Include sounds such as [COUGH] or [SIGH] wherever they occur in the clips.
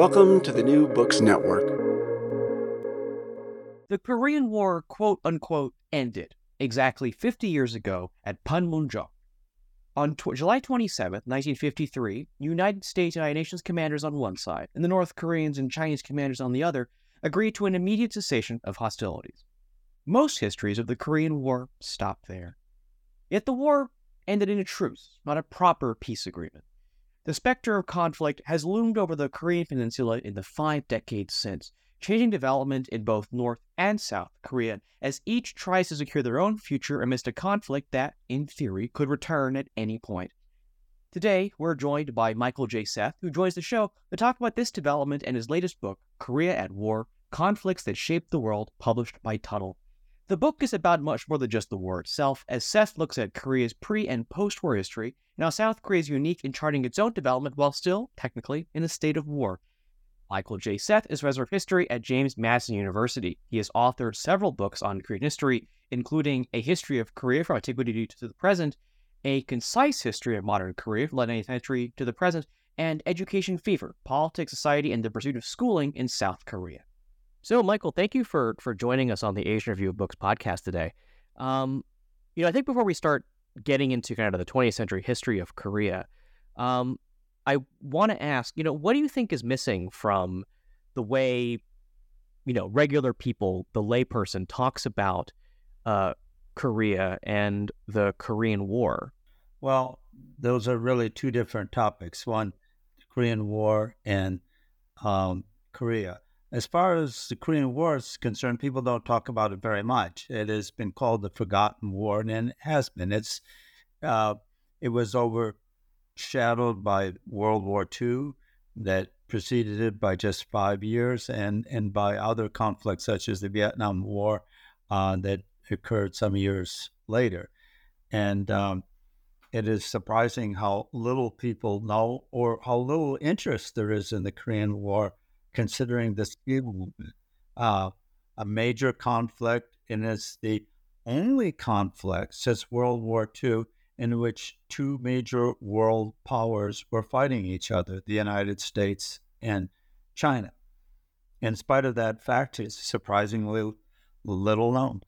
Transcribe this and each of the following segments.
Welcome to the New Books Network. The Korean War, quote unquote, ended exactly 50 years ago at Panmunjom. On July 27, 1953, United States and United Nations commanders on one side and the North Koreans and Chinese commanders on the other agreed to an immediate cessation of hostilities. Most histories of the Korean War stop there. Yet the war ended in a truce, not a proper peace agreement. The specter of conflict has loomed over the Korean peninsula in the five decades since, changing development in both North and South Korea as each tries to secure their own future amidst a conflict that, in theory, could return at any point. Today, we're joined by Michael J. Seth, who joins the show to talk about this development and his latest book, Korea at War Conflicts That Shaped the World, published by Tuttle. The book is about much more than just the war itself, as Seth looks at Korea's pre and post war history and how South Korea is unique in charting its own development while still, technically, in a state of war. Michael J. Seth is professor of history at James Madison University. He has authored several books on Korean history, including A History of Korea from Antiquity to the Present, A Concise History of Modern Korea from the 19th century to the present, and Education Fever, Politics, Society, and the Pursuit of Schooling in South Korea. So, Michael, thank you for for joining us on the Asian Review of Books podcast today. Um, you know, I think before we start getting into kind of the 20th century history of Korea, um, I want to ask, you know, what do you think is missing from the way, you know, regular people, the layperson, talks about uh, Korea and the Korean War? Well, those are really two different topics. One, the Korean War and um, Korea. As far as the Korean War is concerned, people don't talk about it very much. It has been called the Forgotten War, and it has been. It's uh, it was overshadowed by World War II, that preceded it by just five years, and and by other conflicts such as the Vietnam War uh, that occurred some years later. And um, it is surprising how little people know or how little interest there is in the Korean War considering this uh, a major conflict, and it's the only conflict since World War II in which two major world powers were fighting each other the United States and China. In spite of that fact, it's surprisingly little known.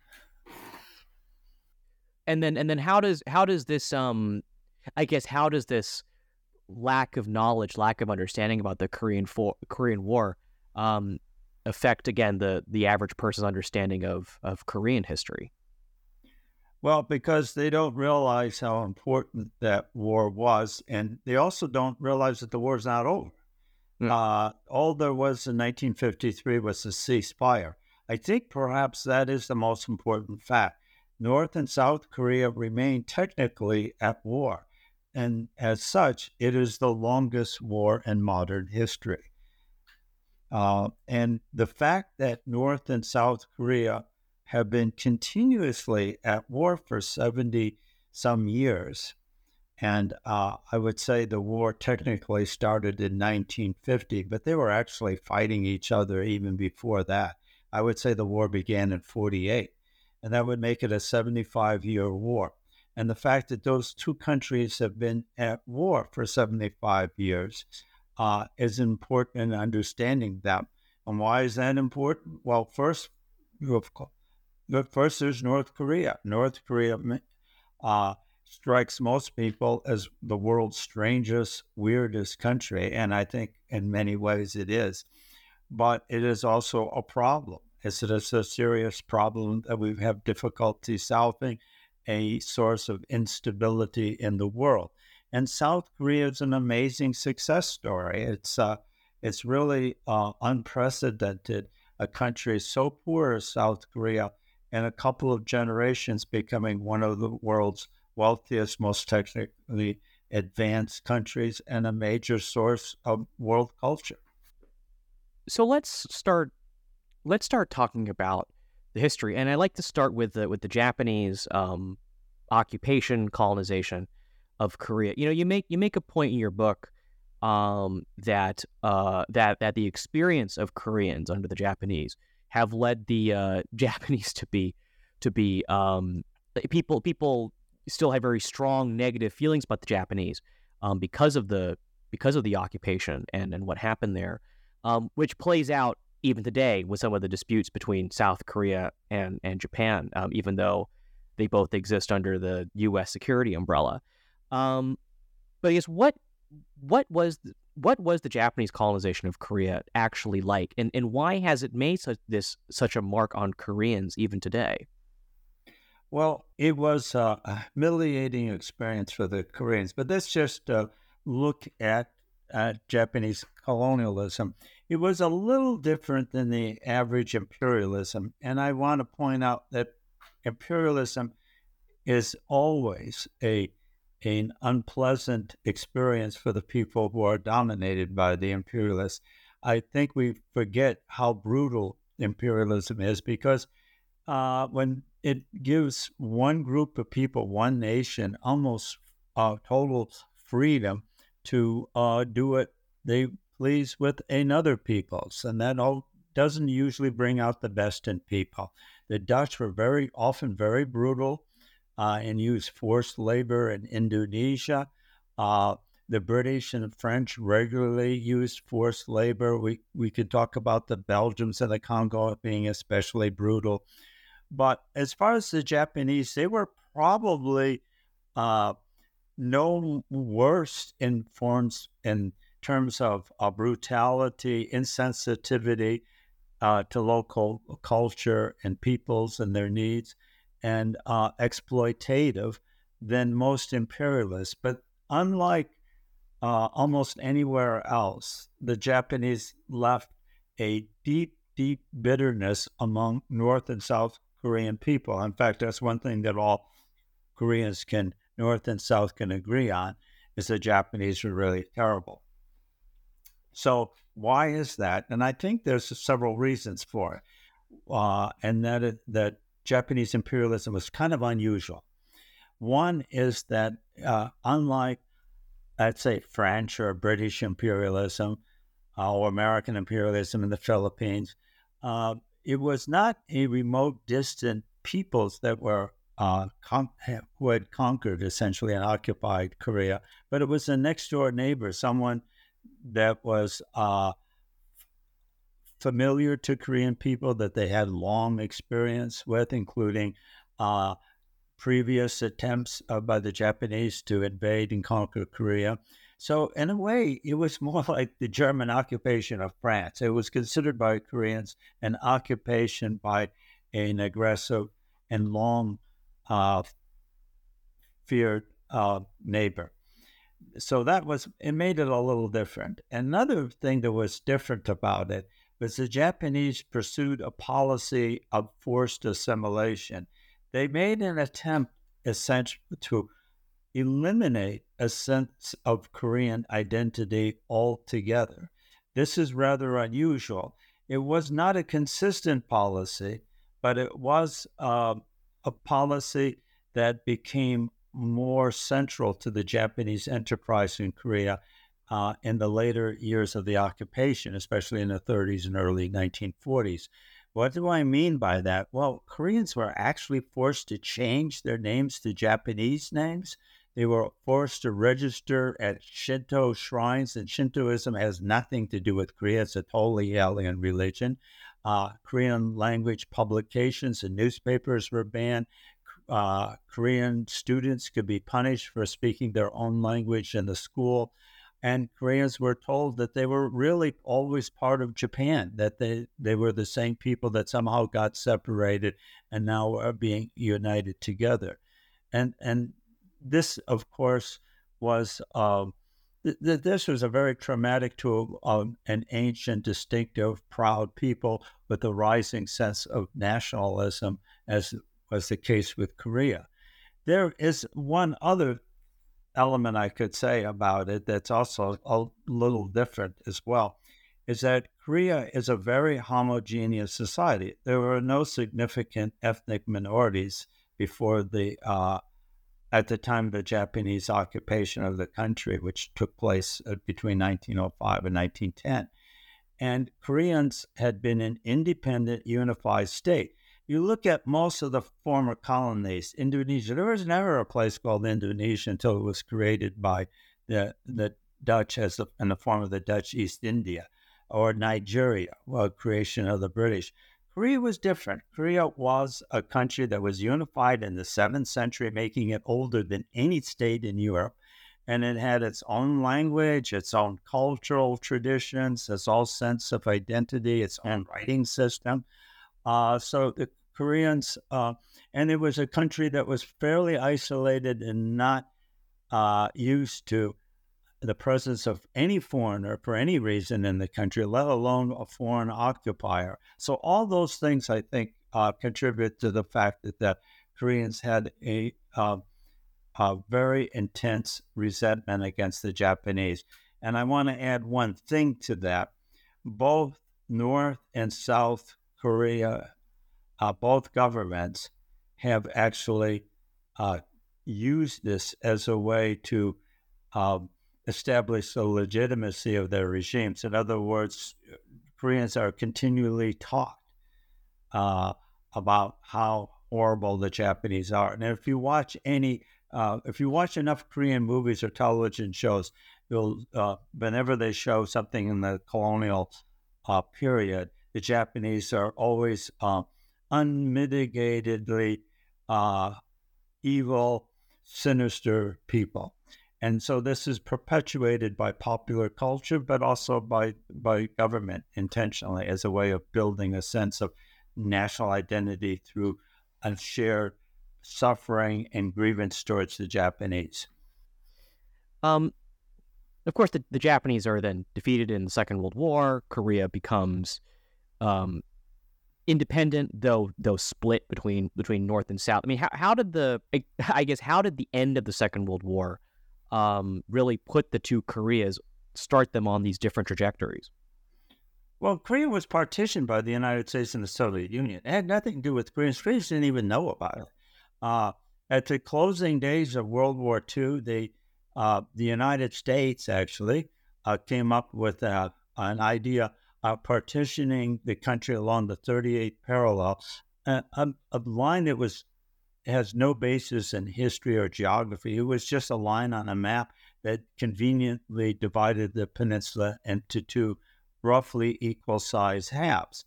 And then, and then, how does how does this um, I guess, how does this lack of knowledge, lack of understanding about the Korean for, Korean War um, affect again the the average person's understanding of of Korean history? Well, because they don't realize how important that war was, and they also don't realize that the war's not over. Mm. Uh, all there was in 1953 was a ceasefire. I think perhaps that is the most important fact. North and South Korea remain technically at war, and as such, it is the longest war in modern history. Uh, and the fact that North and South Korea have been continuously at war for 70 some years. And uh, I would say the war technically started in 1950, but they were actually fighting each other even before that. I would say the war began in 48, and that would make it a 75 year war. And the fact that those two countries have been at war for 75 years uh, is important in understanding them. And why is that important? Well, first, first there's North Korea. North Korea uh, strikes most people as the world's strangest, weirdest country, and I think in many ways it is. But it is also a problem. It's a, a serious problem that we have difficulty solving, a source of instability in the world. And South Korea is an amazing success story. It's uh, it's really uh, unprecedented. A country so poor as South Korea in a couple of generations becoming one of the world's wealthiest, most technically advanced countries and a major source of world culture. So let's start let's start talking about the history, and I like to start with the with the Japanese um, occupation colonization of Korea. You know, you make you make a point in your book um, that uh, that that the experience of Koreans under the Japanese have led the uh, [LAUGHS] Japanese to be to be um, people people still have very strong negative feelings about the Japanese um, because of the because of the occupation and and what happened there, um, which plays out even today with some of the disputes between South Korea and and Japan, um, even though they both exist under the U.S. security umbrella. Um, but I guess what what was what was the Japanese colonization of Korea actually like, and and why has it made such this such a mark on Koreans even today? Well, it was a humiliating experience for the Koreans, but let's just uh, look at uh, Japanese colonialism. It was a little different than the average imperialism, and I want to point out that imperialism is always a an unpleasant experience for the people who are dominated by the imperialists. I think we forget how brutal imperialism is because uh, when it gives one group of people, one nation, almost uh, total freedom to uh, do what they please with another peoples, and that all doesn't usually bring out the best in people. The Dutch were very often very brutal uh, and used forced labor in Indonesia. Uh, the British and French regularly used forced labor. We we could talk about the Belgians and the Congo being especially brutal. But as far as the Japanese, they were probably uh, no worse in forms in terms of uh, brutality, insensitivity uh, to local culture and peoples and their needs and uh, exploitative than most imperialists. But unlike uh, almost anywhere else, the Japanese left a deep, deep bitterness among North and South Korean people. In fact, that's one thing that all Koreans can, North and South, can agree on is the Japanese were really terrible. So why is that? And I think there's several reasons for it, uh, and that it, that Japanese imperialism was kind of unusual. One is that, uh, unlike, I'd say, French or British imperialism uh, or American imperialism in the Philippines, uh, it was not a remote, distant peoples that were uh, con- who had conquered essentially and occupied Korea, but it was a next door neighbor, someone that was uh, familiar to Korean people that they had long experience with, including uh, previous attempts uh, by the Japanese to invade and conquer Korea. So, in a way, it was more [LAUGHS] like the German occupation of France. It was considered by Koreans an occupation by an aggressive and long uh, feared uh, neighbor. So that was, it made it a little different. Another thing that was different about it was the Japanese pursued a policy of forced assimilation. They made an attempt essentially to eliminate a sense of Korean identity altogether. This is rather unusual. It was not a consistent policy, but it was uh, a policy that became more central to the Japanese enterprise in Korea uh, in the later years of the occupation, especially in the 30s and early 1940s. What do I mean by that? Well, Koreans were actually forced to change their names to Japanese names. They were forced to register at Shinto shrines, and Shintoism has nothing to do with Korea. It's a totally alien religion. Uh, Korean language publications and newspapers were banned. Uh, Korean students could be punished for speaking their own language in the school. And Koreans were told that they were really always part of Japan, that they, they were the same people that somehow got separated and now are being united together. And, and this, of course, was um, th- th- this was a very traumatic to um, an ancient, distinctive, proud people with a rising sense of nationalism, as was the case with Korea. There is one other element I could say about it that's also a little different as well is that Korea is a very homogeneous society. There were no significant ethnic minorities before the uh, at the time of the Japanese occupation of the country, which took place uh, between 1905 and 1910. And Koreans had been an independent, unified state. You look at most of the former colonies, Indonesia, there was never a place called Indonesia until it was created by the, the Dutch as the, in the form of the Dutch East India, or Nigeria, well, creation of the British. Korea was different. Korea was a country that was unified in the seventh century, making it older than any state in Europe. And it had its own language, its own cultural traditions, its own sense of identity, its own writing system. Uh, so the Koreans, uh, and it was a country that was fairly isolated and not uh, used to the presence of any foreigner for any reason in the country, let alone a foreign occupier. So all those things, I think, uh, contribute to the fact that the Koreans had a, uh, a very intense resentment against the Japanese. And I want to add one thing to that: both North and South Korea, uh, both governments have actually uh, used this as a way to um, establish the legitimacy of their regimes. In other words, Koreans are continually taught uh, about how horrible the Japanese are. And if you watch any, uh, if you watch enough Korean movies or television shows, you'll uh, whenever they show something in the colonial uh, period, the Japanese are always uh, unmitigatedly uh, evil, sinister people. And so this is perpetuated by popular culture, but also by, by government intentionally as a way of building a sense of national identity through a shared suffering and grievance towards the Japanese. Um, of course, the, the Japanese are then defeated in the Second World War. Korea becomes um, independent, though though split between between North and South. I mean, how, how did the I guess how did the end of the Second World War um, really put the two Koreas, start them on these different trajectories? Well, Korea was partitioned by the United States and the Soviet Union. It had nothing to do with Koreans. Koreans didn't even know about it. Uh, at the closing days of World War II, the uh, the United States actually uh, came up with an idea of partitioning the country along the 38th parallel, a, a line that was has no basis in history or geography. It was just a line on a map that conveniently divided the peninsula into two roughly equal size halves.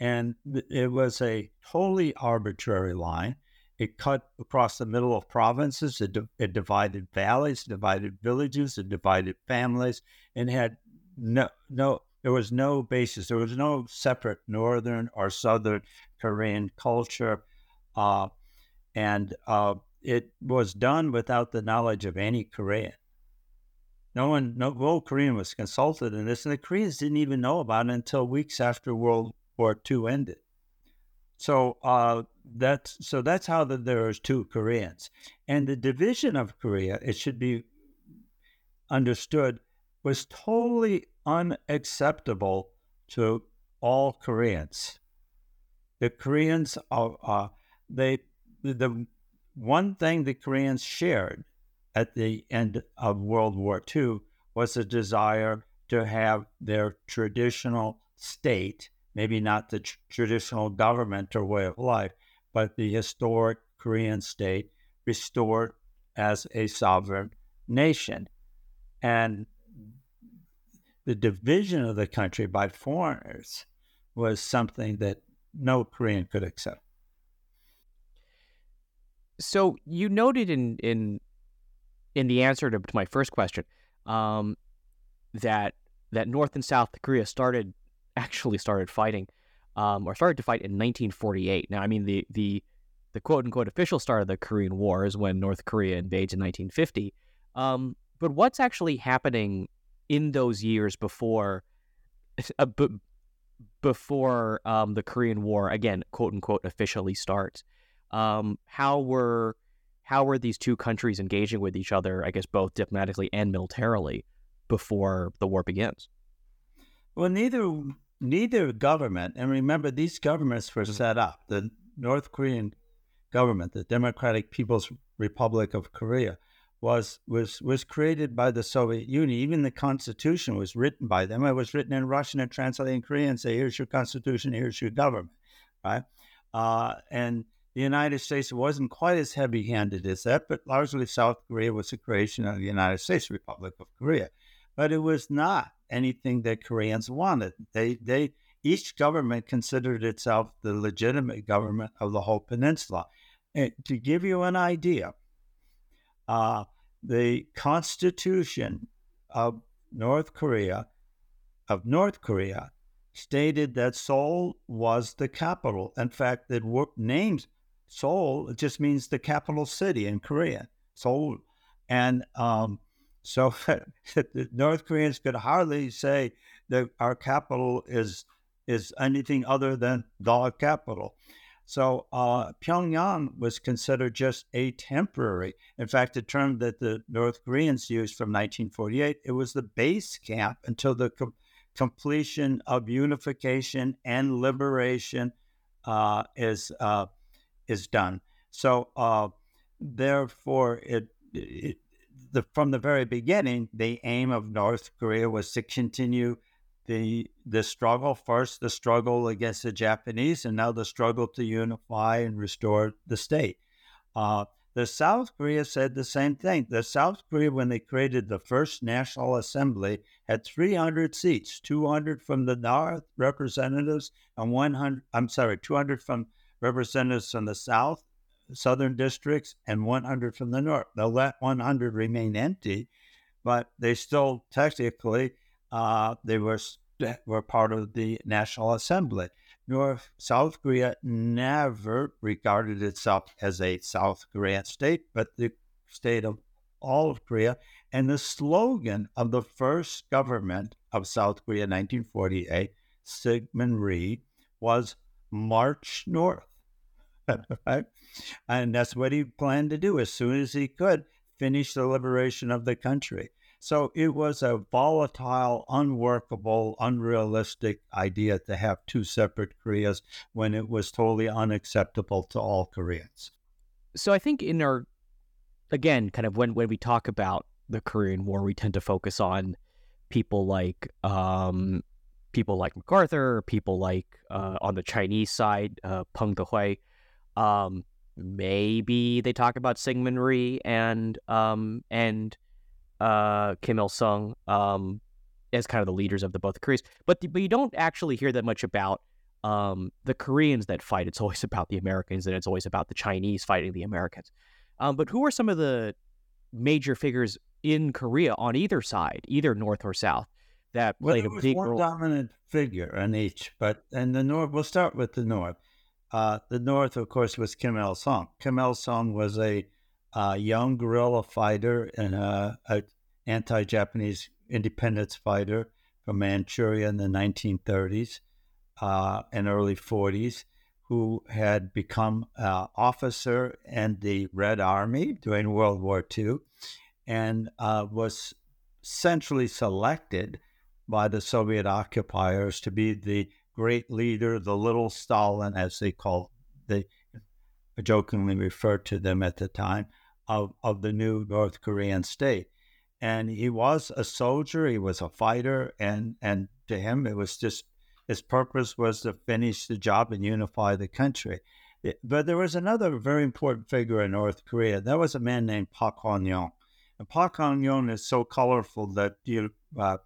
And it was a totally arbitrary line. It cut across the middle of provinces. It, di- it divided valleys, divided villages, it divided families, and had no no. There was no basis. There was no separate northern or southern Korean culture. Uh, and uh, it was done without the knowledge of any Korean. No one, no, no Korean was consulted in this, and the Koreans didn't even know about it until weeks after World War II ended. So uh, that's so that's how the, there is two Koreans, and the division of Korea. It should be understood was totally unacceptable to all Koreans. The Koreans are, uh, they the one thing the Koreans shared at the end of World War II was a desire to have their traditional state, maybe not the tr- traditional government or way of life, but the historic Korean state restored as a sovereign nation. And the division of the country by foreigners was something that no Korean could accept. So you noted in in in the answer to, to my first question um, that that North and South Korea started [LAUGHS] actually started fighting um, or started to fight in 1948. Now, I mean the the the quote unquote official start of the Korean War is when North Korea invades in 1950. Um, but what's actually happening in those years before [LAUGHS] uh, b- before um, the Korean War again, quote unquote, officially starts? Um, how were how were these two countries engaging with each other? I guess both diplomatically and militarily before the war begins. Well, neither neither government, and remember these governments were set up. The North Korean government, the Democratic People's Republic of Korea, was was was created by the Soviet Union. Even the Constitution was written by them. It was written in Russian and translated in Korean. And say, here's your Constitution, here's your government, right? Uh, and the United States wasn't quite as heavy-handed as that, but largely South Korea was a creation of the United States Republic of Korea. But it was not anything that Koreans wanted. They they each government considered itself the legitimate government of the whole peninsula. And to give you an idea, uh, the Constitution of North Korea of North Korea stated that Seoul was the capital. In fact, it named Seoul just means the capital city in Korea, Seoul, and um, so the [LAUGHS] North Koreans could hardly say that our capital is is anything other than the capital. So uh, Pyongyang was considered just a temporary. In fact, the term that the North Koreans used from 1948, it was the base camp until the com- completion of unification and liberation uh, is uh, is done. So uh, therefore, it, it the, from the very beginning, the aim of North Korea was to continue the the struggle first the struggle against the Japanese and now the struggle to unify and restore the state. Uh, the South Korea said the same thing. The South Korea, when they created the first National Assembly, had 300 seats, 200 from the North representatives and 100. I'm sorry, 200 from representatives from the South, Southern districts, and 100 from the North. They'll let 100 remain empty, but they still technically uh, they were were part of the National Assembly. North South Korea never regarded itself as a South Korean state, but the state of all of Korea. And the slogan of the first government of South Korea, 1948, Syngman Rhee, was "March North." [LAUGHS] right? And that's what he planned to do as soon as he could finish the liberation of the country. So it was a volatile, unworkable, unrealistic idea to have two separate Koreas when it was totally unacceptable to all Koreans. So I think in our, again, kind of when, when we talk about the Korean War, we tend to focus on people like um, people like MacArthur, people like uh, on the Chinese side, uh, Peng Dehuai. Um, maybe they talk about Syngman Rhee and um, and uh, Kim Il Sung um, as kind of the leaders of the both Koreas, but but you don't actually hear that much about um, the Koreans that fight. It's always [LAUGHS] about the Americans, and it's always about the Chinese fighting the Americans. Um, but who are some of the major figures in Korea on either side, either North or South, that played well, a big one role? dominant figure in each, but in the North, we'll start with the North. Uh, the North, of course, was Kim Il Sung. Kim Il Sung was a uh, young guerrilla fighter and a, a anti-Japanese independence fighter from Manchuria in the 1930s uh, and early 40s, who had become an officer in the Red Army during World War II, and uh, was centrally selected by the Soviet occupiers to be the great leader, the little Stalin, as they call they jokingly referred to them at the time, of, of the new North Korean state. And he was a soldier, he was a fighter, and, and to him it was just His purpose was to finish the job and unify the country. But there was another very important figure in North Korea. That was a man named Pak Hon-yong. And Pak Hon-yong is so colorful that you, uh,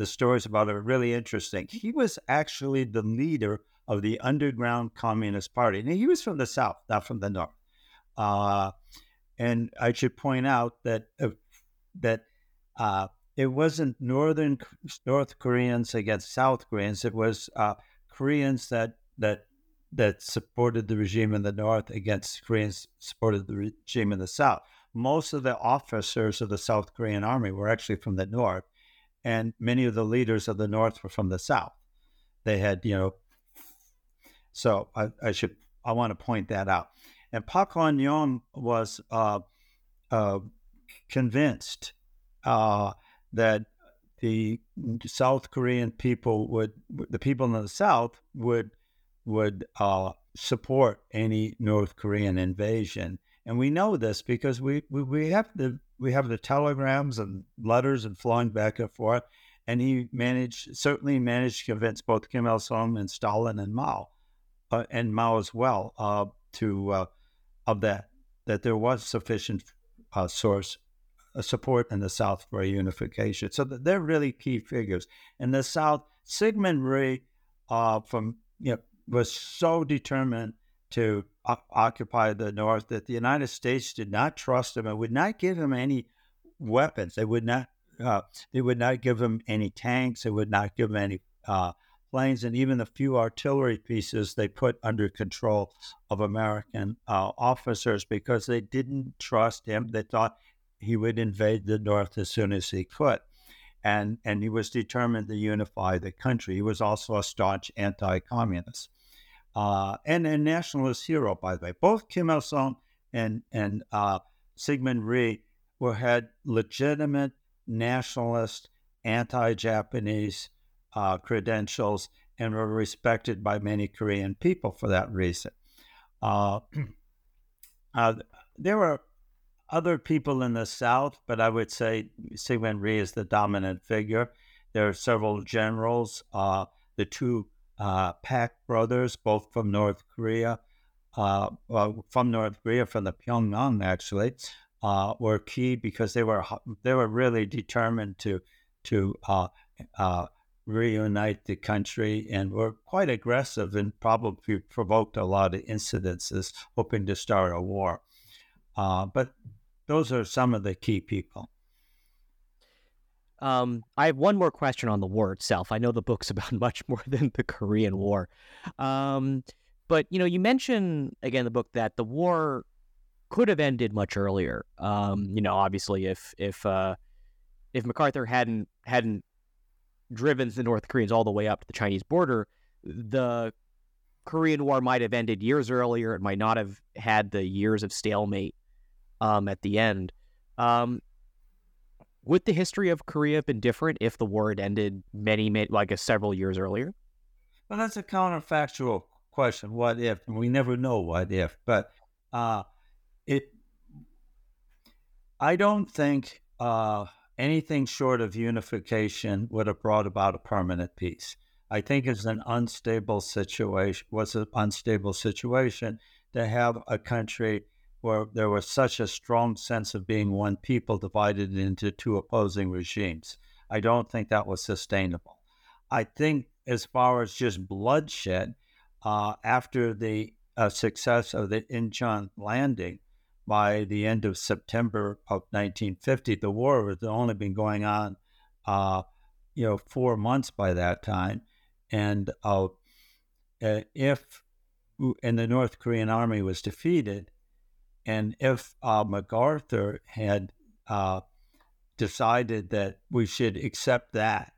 the stories about it are really interesting. He was actually the leader of the underground Communist Party. And he was from the South, not from the North. Uh, and I should point out that uh, that uh, it wasn't northern North Koreans against South Koreans. It was uh, Koreans that that that supported the regime in the north against Koreans supported the regime in the south. Most of the officers of the South Korean army were actually from the north, and many of the leaders of the north were from the south. They had, you know, so I, I should I want to point that out. And Pak Hon-yong was uh, uh, convinced uh, that the South Korean people would, the people in the South would would uh, support any North Korean invasion, and we know this because we, we, we have the we have the telegrams and letters and flying back and forth, and he managed certainly managed to convince both Kim Il Sung and Stalin and Mao, uh, and Mao as well, uh, to uh, of that that there was sufficient uh, source uh, support in the South for unification. So they're really key figures. In the South, Syngman Rhee uh, from you know was so determined to occupy the North that the United States did not trust him and would not give him any weapons. They would not. Uh, they would not give him any tanks. They would not give him any uh, planes, and even the few artillery pieces they put under control of American uh, officers because they didn't trust him. They thought he would invade the North as soon as he could. And, and he was determined to unify the country. He was also a staunch anti communist uh, and a nationalist hero, by the way. Both Kim Il sung and, and uh, Syngman Rhee were, had legitimate nationalist, anti Japanese uh, credentials and were respected by many Korean people for that reason. Uh, [CLEARS THROAT] uh, there were other people in the South, but I would say Syngman Rhee is the dominant figure. There are several generals, uh, the two uh, Pak brothers, both from North Korea, uh, well, from North Korea, from the Pyongyang actually, uh, were key because they were they were really determined to to uh, uh, reunite the country and were quite aggressive and probably provoked a lot of incidences, hoping to start a war. Uh, but those are some of the key people. Um, I have one more question on the war itself. I know the book's [LAUGHS] about much more than the Korean War. Um, but, you know, you mentioned, again, the book that the war could have ended much earlier. Um, you know, obviously, if if uh, if MacArthur hadn't hadn't driven the North Koreans all the way up to the Chinese border, the Korean War might have ended years earlier. It might not have had the years of stalemate um, at the end. Um, would the history of Korea have been different if the war had ended many, many like several years earlier? Well, that's a counterfactual question. What if? We never know what if, but uh, it. I don't think uh, anything short of unification would have brought about a permanent peace. I think it's an unstable situation. Was an unstable situation to have a country where there was such a strong sense of being one people divided into two opposing regimes. I don't think that was sustainable. I think, as far as just bloodshed, uh, after the uh, success of the Incheon landing, by the end of September of 1950. The war had only been going on, uh, you know, four months by that time. And uh, uh if, and the North Korean army was defeated, and if uh, MacArthur had uh, decided that we should accept that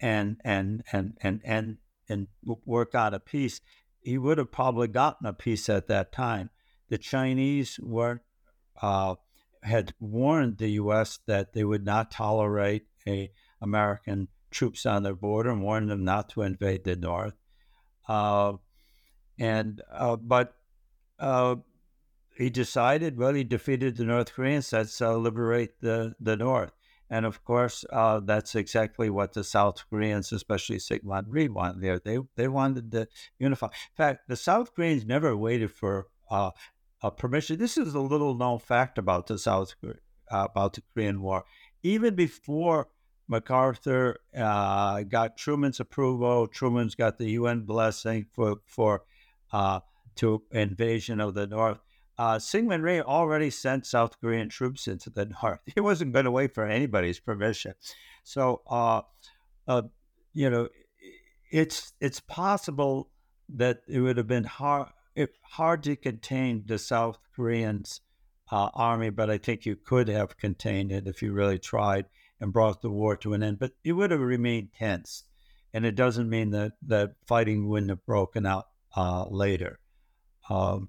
and and and and and and work out a peace, he would have probably gotten a peace at that time the Chinese were uh, had warned the U.S. that they would not tolerate a American troops on their border and warned them not to invade the North. Uh, and uh, but uh, he decided, well, he defeated the North Koreans. Let's uh, liberate the the North. And of course, uh, that's exactly what the South Koreans, especially Syngman Rhee, wanted there. They they wanted to unify. In fact, the South Koreans never waited for uh, permission. This is a little known fact about the South uh, about the Korean War. Even before MacArthur uh, got Truman's approval, Truman's got the UN blessing for for uh, to invasion of the North uh, Syngman Rhee already sent South Korean troops into the north. [LAUGHS] He wasn't going to wait for anybody's permission. So, uh, uh, you know, it's it's possible that it would have been hard hard to contain the South Koreans' uh, army, but I think you could have contained it if you really tried and brought the war to an end. But it would have remained tense, and it doesn't mean that that fighting wouldn't have broken out uh, later. Um,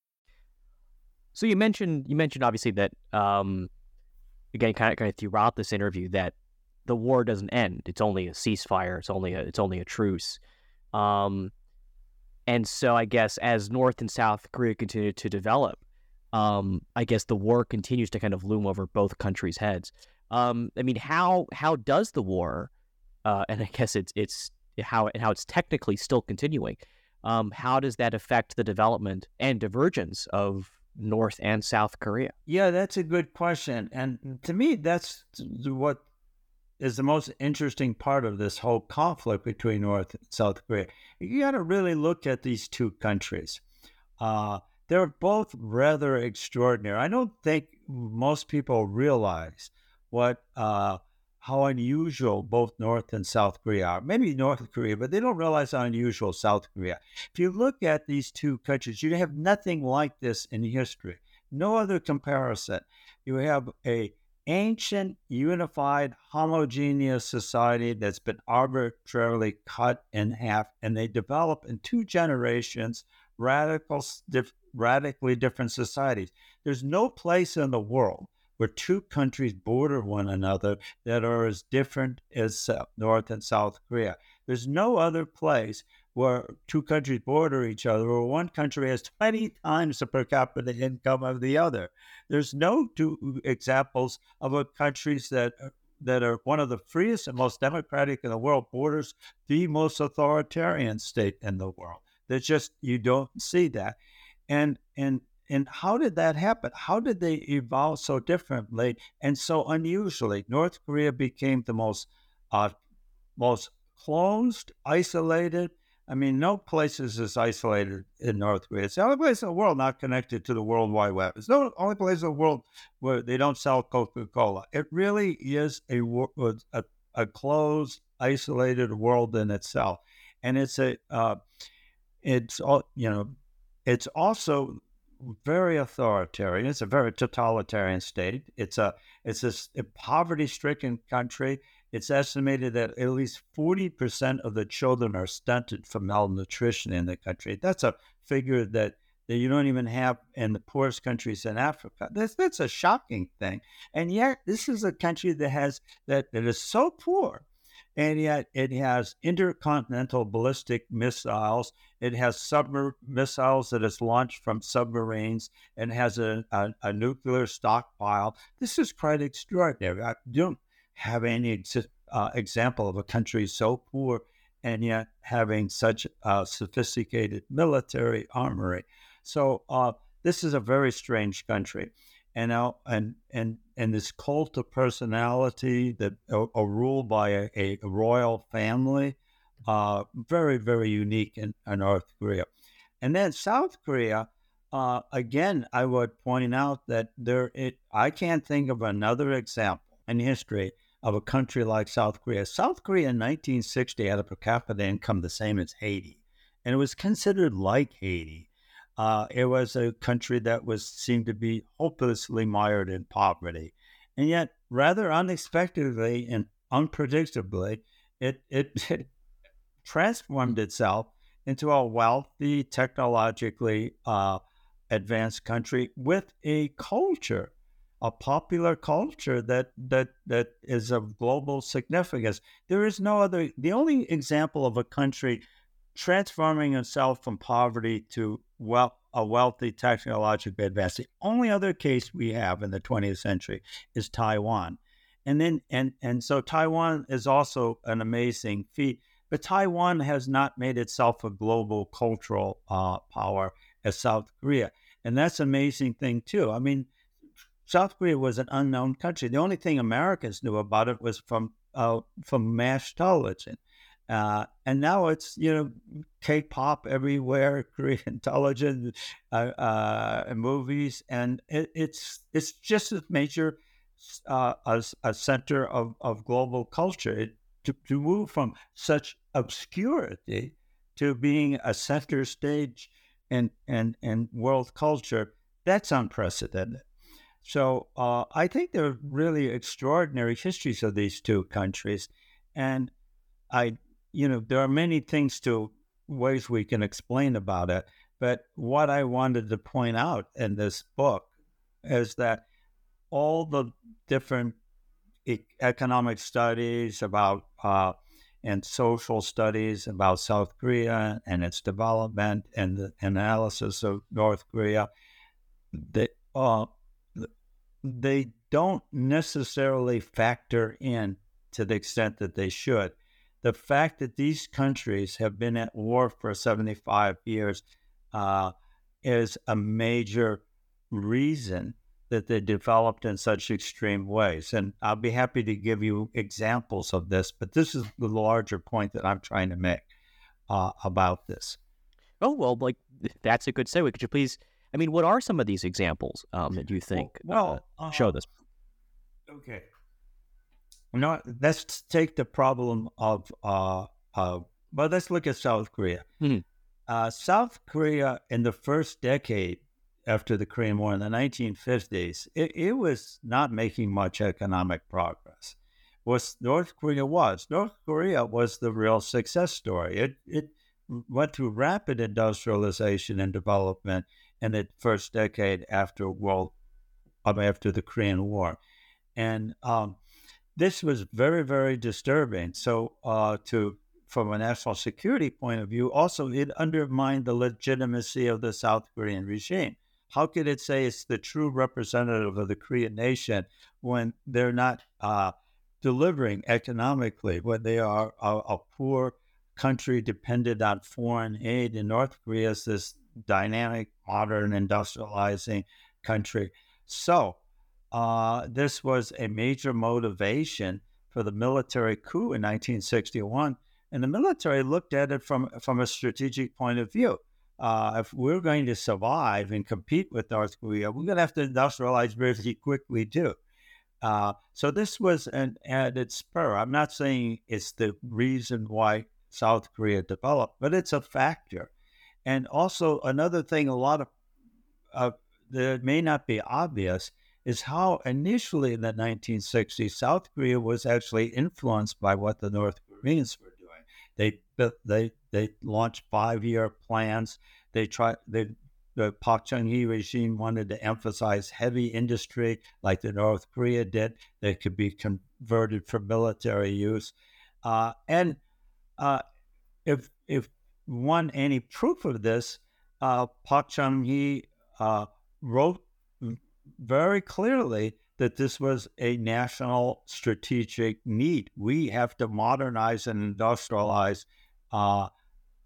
So you mentioned you mentioned obviously that um, again, kind of kind of throughout this interview that the war doesn't end. It's only a ceasefire. It's only a it's only a truce. Um, and so I guess as North and South Korea continue to develop, um, I guess the war continues to kind of loom over both countries' heads. Um, I mean, how how does the war, uh, and I guess it's it's how how it's technically still continuing. Um, how does that affect the development and divergence of North and South Korea? Yeah, that's a good question. And to me, that's what is the most interesting part of this whole conflict between North and South Korea. You got to really look at these two countries. Uh, they're both rather extraordinary. I don't think most people realize what uh, how unusual both North and South Korea are. Maybe North Korea, but they don't realize how unusual South Korea. If you look at these two countries, you have nothing like this in history. No other comparison. You have a ancient, unified, homogeneous society that's been arbitrarily cut in half, and they develop in two generations radical, radically different societies. There's no place in the world where two countries border one another that are as different as North and South Korea. There's no other place where two countries border each other, where one country has 20 times the per capita income of the other. There's no two examples of a countries that that are one of the freest and most democratic in the world borders the most authoritarian state in the world. There's just you don't see that, and and and how did that happen? How did they evolve so differently and so unusually? North Korea became the most uh, most closed, isolated. I mean, no place is as isolated in North Korea. It's the only place in the world not connected to the World Wide Web. It's the only place in the world where they don't sell Coca Cola. It really is a, a, a closed, isolated world in itself, and it's a uh, it's all you know. It's also very authoritarian. It's a very totalitarian state. It's a it's a, a poverty-stricken country. It's estimated that at least forty percent of the children are stunted from malnutrition in the country. That's a figure that that you don't even have in the poorest countries in Africa. That's that's a shocking thing. And yet, this is a country that has that that is so poor and yet it has intercontinental ballistic missiles. It has submarine missiles that is launched from submarines and has a, a, a, nuclear stockpile. This is quite extraordinary. I don't have any ex- uh, example of a country so poor and yet having such a sophisticated military armory. So uh, this is a very strange country and now and and and this cult of personality that are, are ruled by a, a, royal family, uh, very very unique in, in, North Korea, and then South Korea. Uh, again, I would point out that there it I can't think of another example in history of a country like South Korea. South Korea in 1960 had a per capita income the same as Haiti, and it was considered like Haiti uh, it was a country that was seemed to be hopelessly mired in poverty, And yet, rather unexpectedly and unpredictably, it, it, [LAUGHS] it transformed itself into a wealthy, technologically uh, advanced country with a culture, a popular culture that that that is of global significance. There is no other. The only example of a country transforming itself from poverty to well a wealthy, technologically advanced. The only other case we have in the 20th century is Taiwan. And then and and so Taiwan is also an amazing feat, but Taiwan has not made itself a global cultural uh, power as South Korea, and that's an amazing thing too. I mean, South Korea was an unknown country. The only thing Americans knew about it was from uh, from MASH television. Uh, and now it's you know K-pop everywhere, [LAUGHS] Korean television, uh, uh, movies, and it, it's it's just a major uh, a, a, center of, of global culture. It, to, to move from such obscurity to being a center stage in, in, in world culture, that's unprecedented. So uh, I think there are really extraordinary histories of these two countries, and I you know, there are many things to ways we can explain about it. But what I wanted to point out in this book is that all the different economic studies about uh, and social studies about South Korea and its development and the analysis of North Korea, they, uh, they don't necessarily factor in to the extent that they should the fact that these countries have been at war for 75 years uh, is a major reason that they developed in such extreme ways. And I'll be happy to give you examples of this, but this is the larger point that I'm trying to make uh, about this. Oh, well, like that's a good segue. Could you please? I mean, what are some of these examples um, that you think well, uh, show uh, this? Okay. No, let's take the problem of, uh, uh, but let's look at South Korea. Mm-hmm. Uh, South Korea in the first decade after the Korean War in the 1950s, it, it was not making much economic progress. Was North Korea was North Korea was the real success story. It it went through rapid industrialization and development in the first decade after world um, after the Korean War, and um, this was very, very disturbing. So, uh, to from a national security point of view, also it undermined the legitimacy of the South Korean regime. How could it say it's the true representative of the Korean nation when they're not uh, delivering economically, when they are a, a poor country dependent on foreign aid? And North Korea is this dynamic, modern, industrializing country. So, uh, this was a major motivation for the military coup in 1961. And the military looked at it from, from a strategic point of view. Uh, if we're going to survive and compete with North Korea, we're going to have to industrialize very quickly too. Uh, so this was an added spur. I'm not saying it's the reason why South Korea developed, but it's a factor. And also another thing, a lot of uh, that may not be obvious is how initially in the 1960s, South Korea was actually influenced by what the North Koreans were doing. They they they launched five-year plans. They tried they the Park Chung-hee regime wanted to emphasize heavy industry like the North Korea did that could be converted for military use. Uh, and uh, if if one any proof of this, uh, Park Chung-hee uh, wrote very clearly that this was a national strategic need. We have to modernize and industrialize. Uh,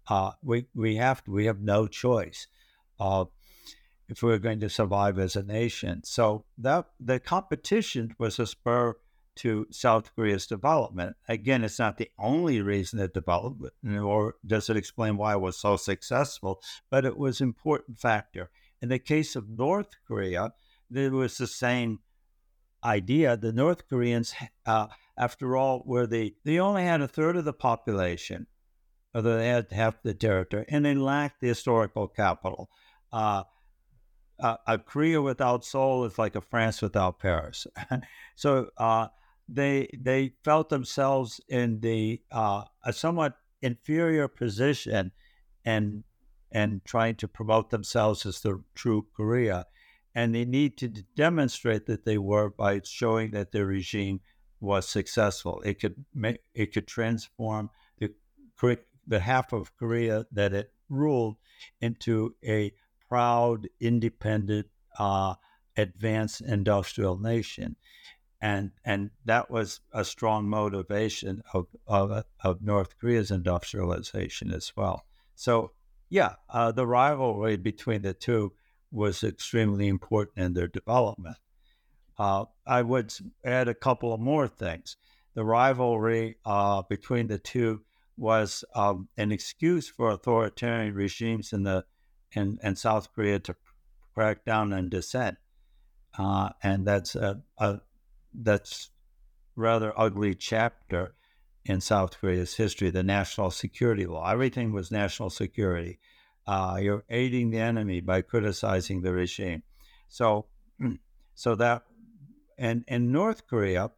uh, we we have to, we have no choice uh, if we're going to survive as a nation. So that the competition was a spur to South Korea's development. Again, it's not the only reason it developed, nor does it explain why it was so successful, but it was an important factor. In the case of North Korea, it was the same idea. The North Koreans, uh, after all, were the they only had a third of the population, although they had half the territory, and they lacked the historical capital. Uh, uh, a Korea without Seoul is like a France without Paris. [LAUGHS] so uh, they they felt themselves in the uh, a somewhat inferior position, and and trying to promote themselves as the true Korea, and they need to demonstrate that they were by showing that their regime was successful. It could make it could transform the the half of Korea that it ruled into a proud, independent, uh, advanced industrial nation. And, and that was a strong motivation of, of, of North Korea's industrialization as well. So, yeah, uh, the rivalry between the two was extremely important in their development. Uh, I would add a couple of more things. The rivalry uh, between the two was um, an excuse for authoritarian regimes in the in, in South Korea to crack down on dissent, uh, and that's a, a that's rather ugly chapter in South Korea's history. The national security law, everything was national security. Uh, you're aiding the enemy by criticizing the regime. So, [CLEARS THROAT] so that and in North Korea,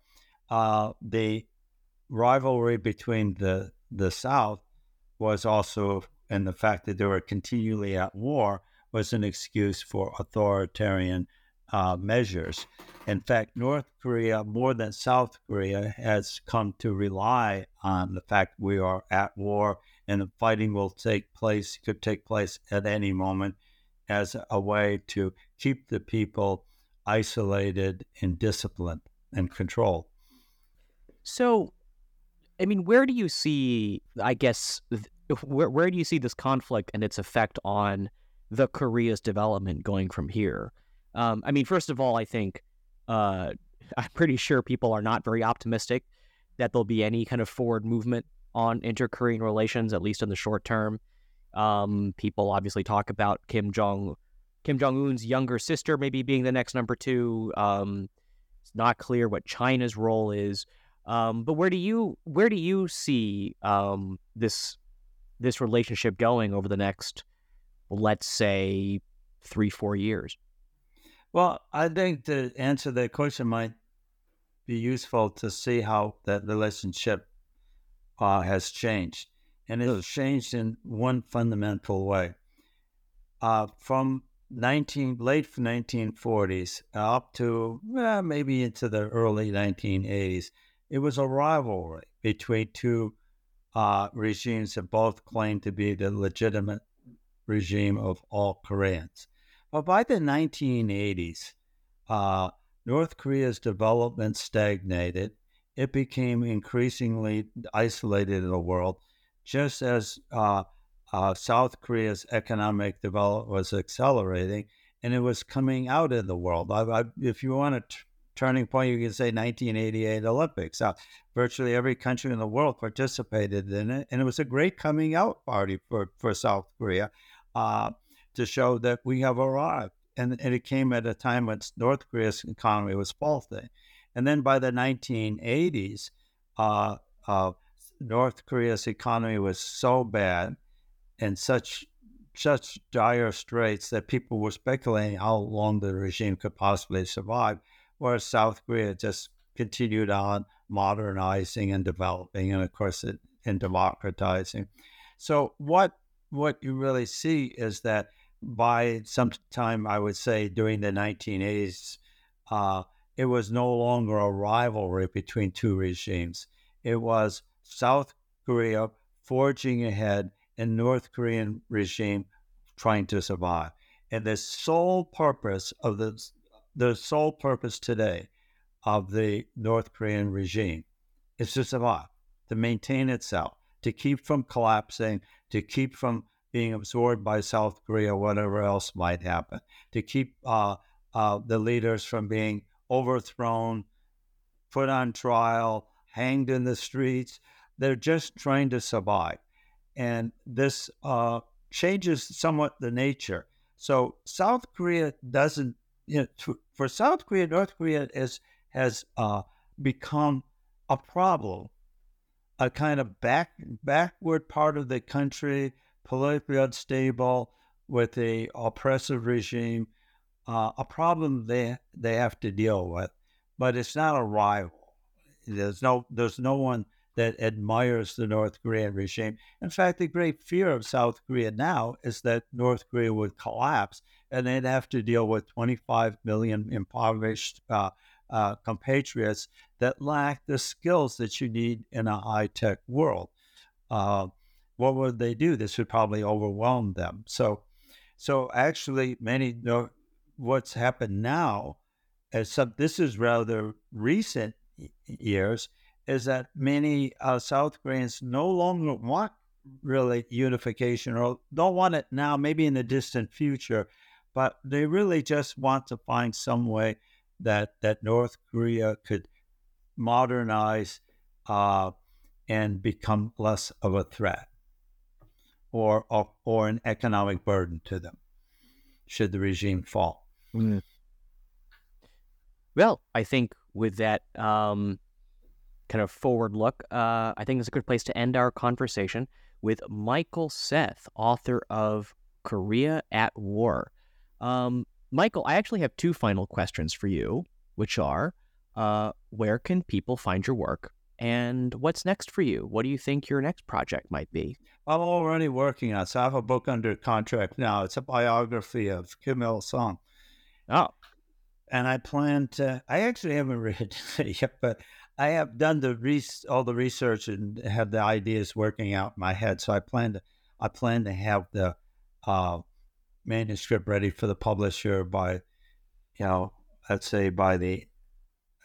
uh, the rivalry between the the South was also, and the fact that they were continually at war was an excuse for authoritarian uh, measures. In fact, North Korea, more than South Korea, has come to rely on the fact we are at war and the fighting will take place, could take place at any moment, as a way to keep the people isolated and disciplined and controlled. So, I mean, where do you see, I guess, where, where do you see this conflict and its effect on the Korea's development going from here? Um, I mean, first of all, I think uh, [LAUGHS] I'm pretty sure people are not very optimistic that there'll be any kind of forward movement on inter-Korean relations, at least in the short term. Um, people obviously talk about Kim Jong Kim Jong Un's younger sister maybe being the next number two. Um, it's not clear what China's role is. Um, but where do you where do you see um, this this relationship going over the next, let's say, three four years? Well, I think to answer that question might be useful to see how that relationship uh, has changed, and it has changed in one fundamental way. Uh, from 19 late 1940s up to eh, maybe into the early 1980s it was a rivalry between two uh, regimes that both claimed to be the legitimate regime of all Koreans. But by the 1980s, uh, North Korea's development stagnated. It became increasingly isolated in the world, just as uh, uh, South Korea's economic development was accelerating and it was coming out in the world. I, I, if you want to turning point, you can say 1988 Olympics. Uh, virtually every country in the world participated in it, and it was a great coming out party for, for South Korea uh, to show that we have arrived. And, and it came at a time when North Korea's economy was faulty. And then by the 1980s, uh, uh, North Korea's economy was so bad and such such dire straits that people were speculating how long the regime could possibly survive whereas South Korea just continued on modernizing and developing, and of course, it, and democratizing. So what what you really see is that by some time, I would say during the 1980s, uh, it was no longer a rivalry between two regimes. It was South Korea forging ahead and North Korean regime trying to survive. And the sole purpose of the the sole purpose today of the North Korean regime is to survive, to maintain itself, to keep from collapsing, to keep from being absorbed by South Korea, whatever else might happen, to keep uh, uh, the leaders from being overthrown, put on trial, hanged in the streets. They're just trying to survive. And this uh, changes somewhat the nature. So South Korea doesn't you know, for South Korea, North Korea is, has uh, become a problem, a kind of back backward part of the country, politically unstable, with a oppressive regime, uh, a problem they they have to deal with, but it's not a rival. There's no there's no one that admires the North Korean regime. In fact, the great fear of South Korea now is that North Korea would collapse and they'd have to deal with 25 million impoverished uh, uh, compatriots that lack the skills that you need in a high tech world. Uh, what would they do? This would probably overwhelm them. So, so actually, many know what's happened now. As some, this is rather recent years is that many uh, South Koreans no longer want really unification or don't want it now, maybe in the distant future, but they really just want to find some way that that North Korea could modernize uh, and become less of a threat or, or, or an economic burden to them should the regime fall. Mm. Well, I think with that um, kind of forward look, uh, I think it's a good place to end our conversation with Michael Seth, author of Korea at War. Um, Michael, I actually have two final questions for you, which are uh, where can people find your work? And what's next for you? What do you think your next project might be? I'm already working on. So I have a book under contract now. It's a biography of Kim Il Sung. Oh, and I plan to. I actually haven't [LAUGHS] read it yet, but I have done the all the research and have the ideas working out in my head. So I plan to I plan to have the uh, manuscript ready for the publisher by, you know, let's say by the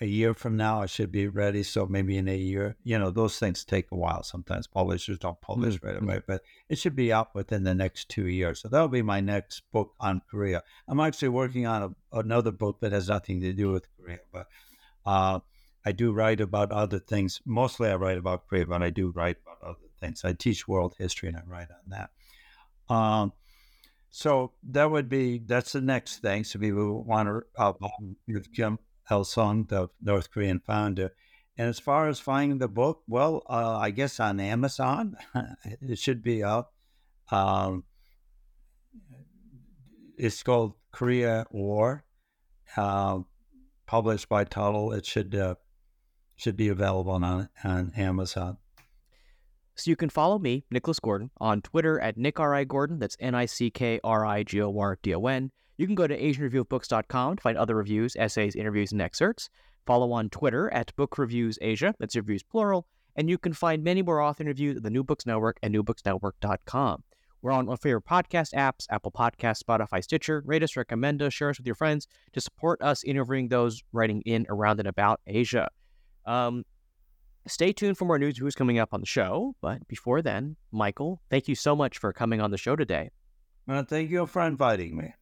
a year from now I should be ready. So maybe in a year, you know, those things take a while. Sometimes publishers don't publish mm-hmm. right away, but it should be out within the next two years. So that'll be my next book on Korea. I'm actually working on a, another book that has nothing to do with Korea, but. Uh, I do write about other things. Mostly I write about Korea, but I do write about other things. I teach world history and I write on that. Um, so that would be, that's the next thing. So people want to, uh, Kim Il Sung, the North Korean founder. And as far as finding the book, well, uh, I guess on Amazon, [LAUGHS] it should be up. Um, it's called Korea War, uh, published by Tuttle. It should uh, should be available on, on Amazon. So you can follow me, Nicholas Gordon, on Twitter at Nick R. I. Gordon. That's N I C K R I G O R D O N. You can go to AsianReviewOfBooks.com to find other reviews, essays, interviews, and excerpts. Follow on Twitter at Book Reviews Asia. That's reviews plural. And you can find many more author interviews at the New Books Network and NewBooksNetwork.com. We're on our favorite podcast apps, Apple Podcasts, Spotify, Stitcher. Rate us, recommend us, share us with your friends to support us interviewing those writing in, around, and about Asia. Um, stay tuned for more news who's coming up on the show. But before then, Michael, thank you so much for coming on the show today. Well, thank you for inviting me.